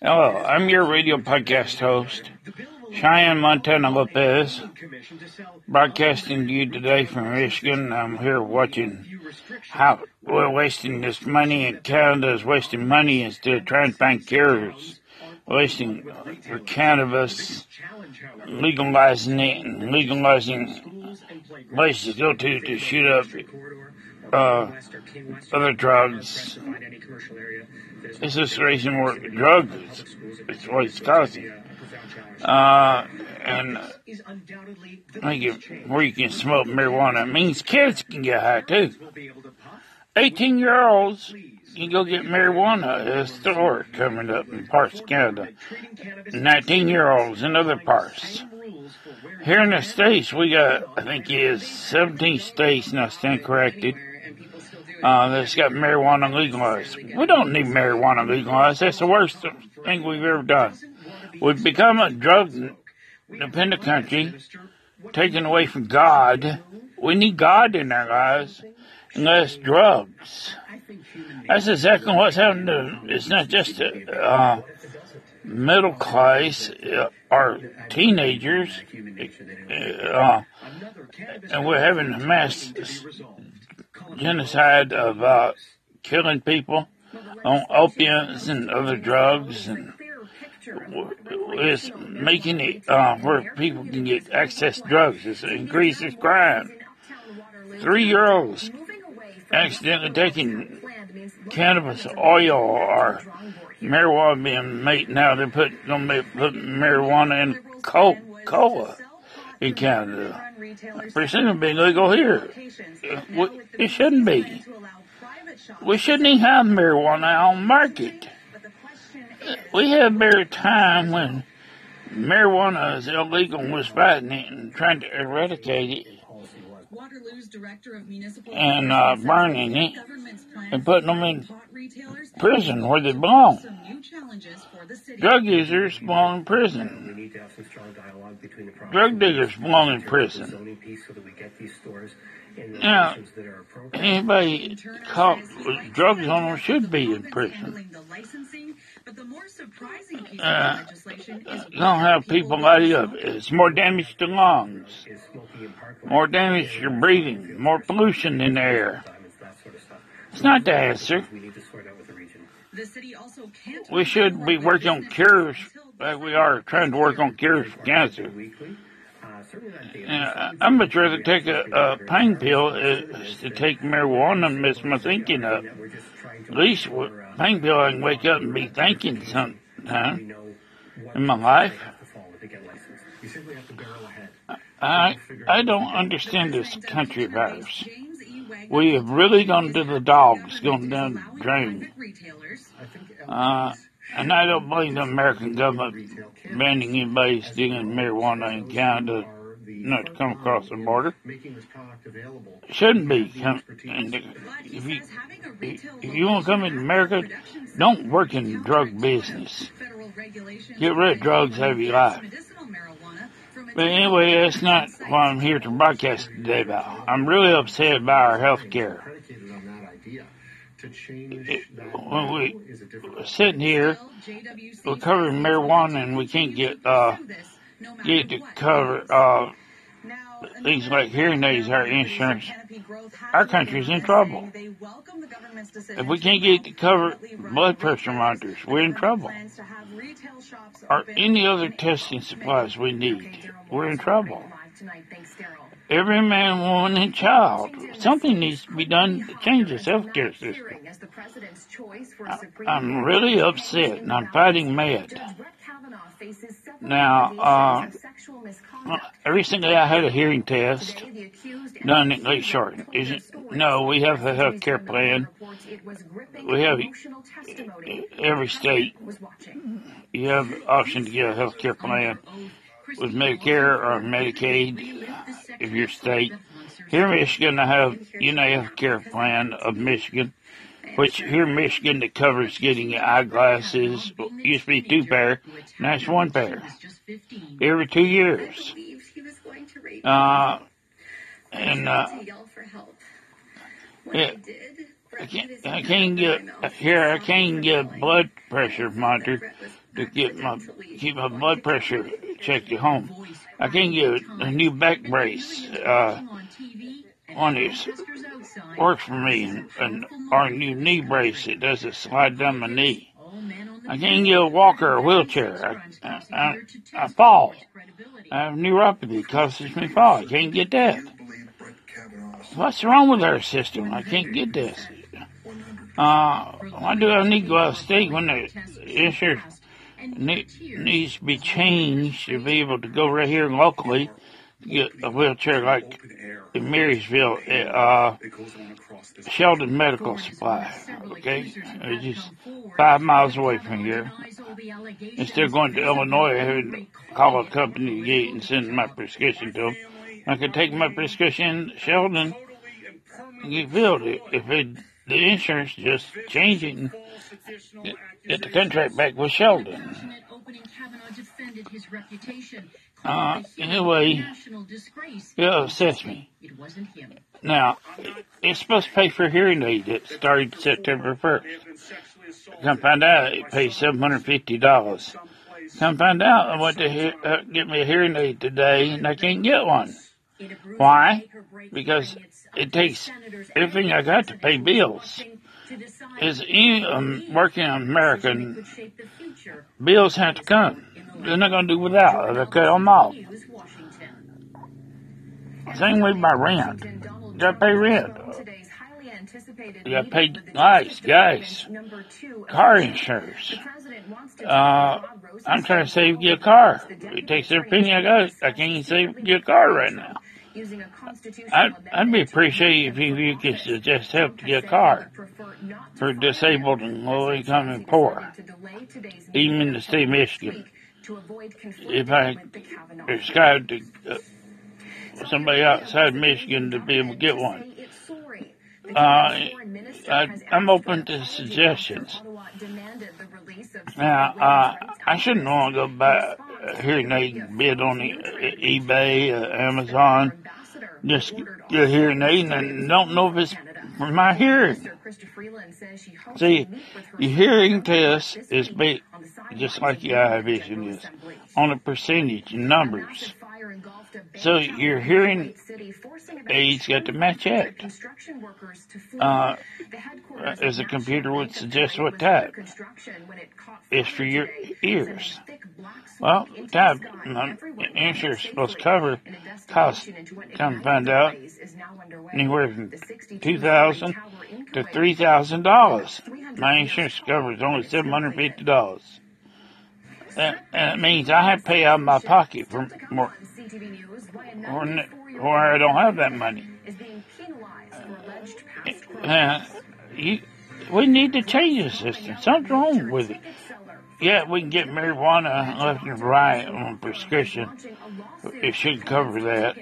Hello, I'm your radio podcast host, Cheyenne Montana Lopez, broadcasting to you today from Michigan. I'm here watching how we're wasting this money and Canada is wasting money instead of trying to find cures, wasting for cannabis, legalizing it and legalizing places to go to to shoot up uh, other drugs. This is raising more drugs. It's what it's causing. Uh, and make it where you can smoke marijuana. It means kids can get high too. 18 year olds can go get marijuana at a store coming up in parts of Canada. 19 year olds in other parts. Here in the States, we got, I think it is 17 states, now stand corrected, uh, that's got marijuana legalized. We don't need marijuana legalized. That's the worst thing we've ever done. We've become a drug dependent country, taken away from God. We need God in our lives, and less drugs. That's exactly what's happening. to, it's not just a, uh, middle class, uh, our teenagers, uh, and we're having a mass genocide of killing people on opiates and other drugs, and it's making it uh, where people can get access to drugs. It increases crime. Three-year-olds accidentally taking cannabis oil or marijuana being made now. They're putting, gonna be putting marijuana in Coca-Cola in Canada. it shouldn't be legal here. It shouldn't be. We shouldn't even have marijuana on market. We had a time when marijuana is illegal and was fighting it and trying to eradicate it and uh, burning it and putting them in prison where they belong. Drug users belong in prison. Drug dealers belong in prison. Now, anybody caught with drugs on them should be in prison. Uh, don't have people light up. It's more damage to lungs, more damage to your breathing, more pollution in the air. It's not the answer. We should be working on cures like we are trying to work on cures for cancer. Uh, I'm much rather take a, a pain pill is to take marijuana and mess my thinking up. At least with pain pill I can wake up and be thinking sometime in my life. I I don't understand this country of ours. We have really gone to the dogs, gone down the drain. Uh, and I don't blame the American government banning anybody stealing marijuana in Canada not to come across the border. Shouldn't be. Come, if you if you want to come into America, don't work in the drug business. Get rid of drugs have of your life. But anyway, that's not what I'm here to broadcast today about. I'm really upset about our health care. When we are sitting here, we're covering marijuana and we can't get, uh, get to cover, uh, things like hearing aids, our insurance, our country's in trouble. If we can't get to cover blood pressure monitors, we're in trouble. Or any other testing supplies we need, we're in trouble. Every man, woman, and child. Something needs to be done to change this healthcare system. I, am really upset and I'm fighting mad. Now, uh, recently I had a hearing test done at Lakeshore. Isn't, no, we have a health care plan. We have every state. You have the option to get a health care plan with Medicare or Medicaid if your state. Here in Michigan, I have Health Care Plan of Michigan, which here in Michigan that covers getting eyeglasses. Used to be two pair, now it's one pair. Every two years. Uh, and, uh, it, I can't, I can't get here. I can't get blood pressure monitor to get my keep my blood pressure checked at home. I can't get a new back brace. Uh, on this works for me, and, and new knee brace it does it slide down my knee. I can't get a walker or wheelchair. I, I, I, I fall. I have neuropathy causes me fall. I can't get that. What's wrong with our system? I can't get this. Uh, why do I need to go out of state when the insurance needs to be changed to be able to go right here locally get a wheelchair like in Marysville, uh, Sheldon Medical Supply. Okay, it's just five miles away from here. Instead of going to Illinois, I to call a company get and send my prescription to them. I could take my prescription to Sheldon and get filled. If it, the insurance just get, get the contract back with Sheldon. Uh, anyway, it upsets me. Now, it's supposed to pay for a hearing aid that started September 1st. Come find out it pays $750. Come find out I went to he- uh, get me a hearing aid today and I can't get one. Why? Because it takes everything I got to pay bills. As any um, working American, bills have to come. They're not going to do without. They cut them off. Same with my rent. You got to pay rent. You got to pay gas, car insurance. Uh, I'm trying to save you a car. It takes every penny I got. I can't even save you a car right now. I'd, I'd be appreciative if you could suggest help to get a car for disabled and low income and poor, even in the state of Michigan. If I prescribed to uh, somebody outside Michigan to be able to get one, uh, I, I'm open to suggestions. Now, uh, I shouldn't want to go a hearing aid bid on the, uh, eBay, uh, Amazon, just get a hearing aid and don't know if it's for my hearing. See, your hearing test is ba- just like your eye vision is on a percentage numbers. So your hearing aids got to match that. Uh, as a computer would suggest what type. For your ears. Well, type insurance supposed to cover cost. Come find out anywhere from two thousand to three thousand dollars. My insurance covers only seven hundred fifty dollars. That, that means I have to pay out of my pocket for more, or, or I don't have that money. Uh, you, we need to change the system. Something's wrong with it. Yeah, we can get marijuana left and right on prescription. It should cover that.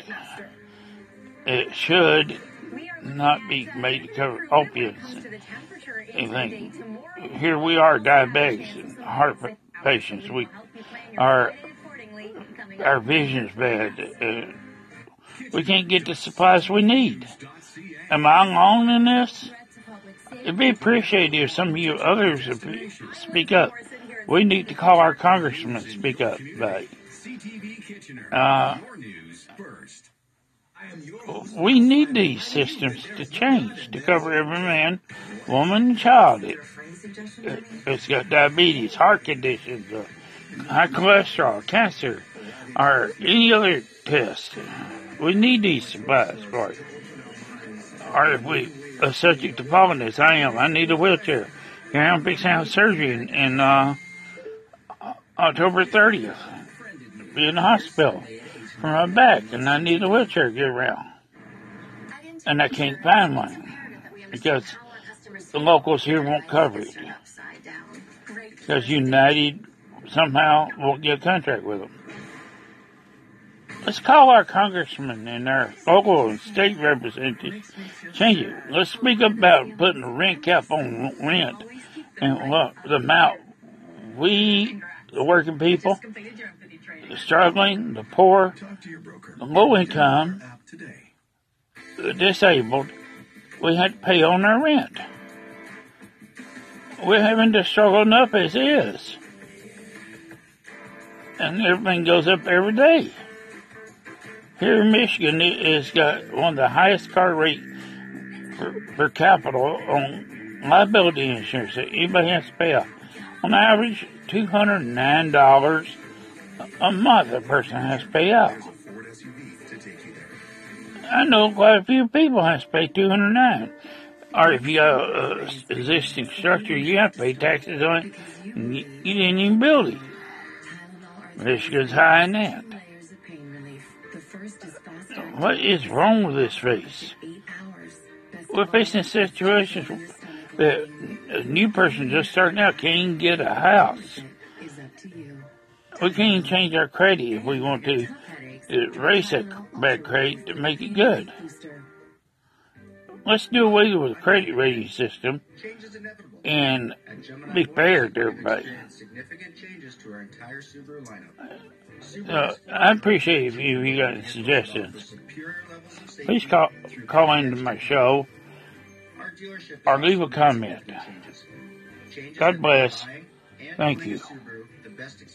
It should not be made to cover opiates. Anything. Here we are, diabetics and heart patients. We our our vision's bad. Uh, we can't get the supplies we need. Am I alone in this? It'd be appreciated if some of you others speak up. We need to call our congressman to speak up it. Uh, we need these systems to change to cover every man, woman, and child. It, has got diabetes, heart conditions, uh, high cholesterol, cancer, or any other test. We need these supplies for it. Or if we are subject to baldness, I am. I need a wheelchair. I'm fixing to have surgery in, in uh, October 30th. Be in the hospital for my back, and I need a wheelchair to get around. And I can't find one because the locals here won't cover it. Because United somehow won't get a contract with them. Let's call our congressmen and our local and state representatives. Change it. Let's speak about putting a rent cap on rent and look, the amount we, the working people, the struggling, the poor, the low income, the disabled, we had to pay on our rent. we're having to struggle enough as is. And everything goes up every day. Here in Michigan, it has got one of the highest car rate per, per capita on liability insurance that anybody has to pay off. On average, $209 a month a person has to pay out. I know quite a few people have to pay 209 Or if you have a existing structure, you have to pay taxes on it. You, didn't even build it. Michigan's high in that. What is wrong with this race? We're facing situations that a new person just starting out can't even get a house. We can't even change our credit if we want to, erase that bad credit to make it good. Let's do away with the credit rating system and be fair to everybody. Uh, I appreciate if you, if you got suggestions. Please call, call into my show or leave a comment. God bless. Thank you.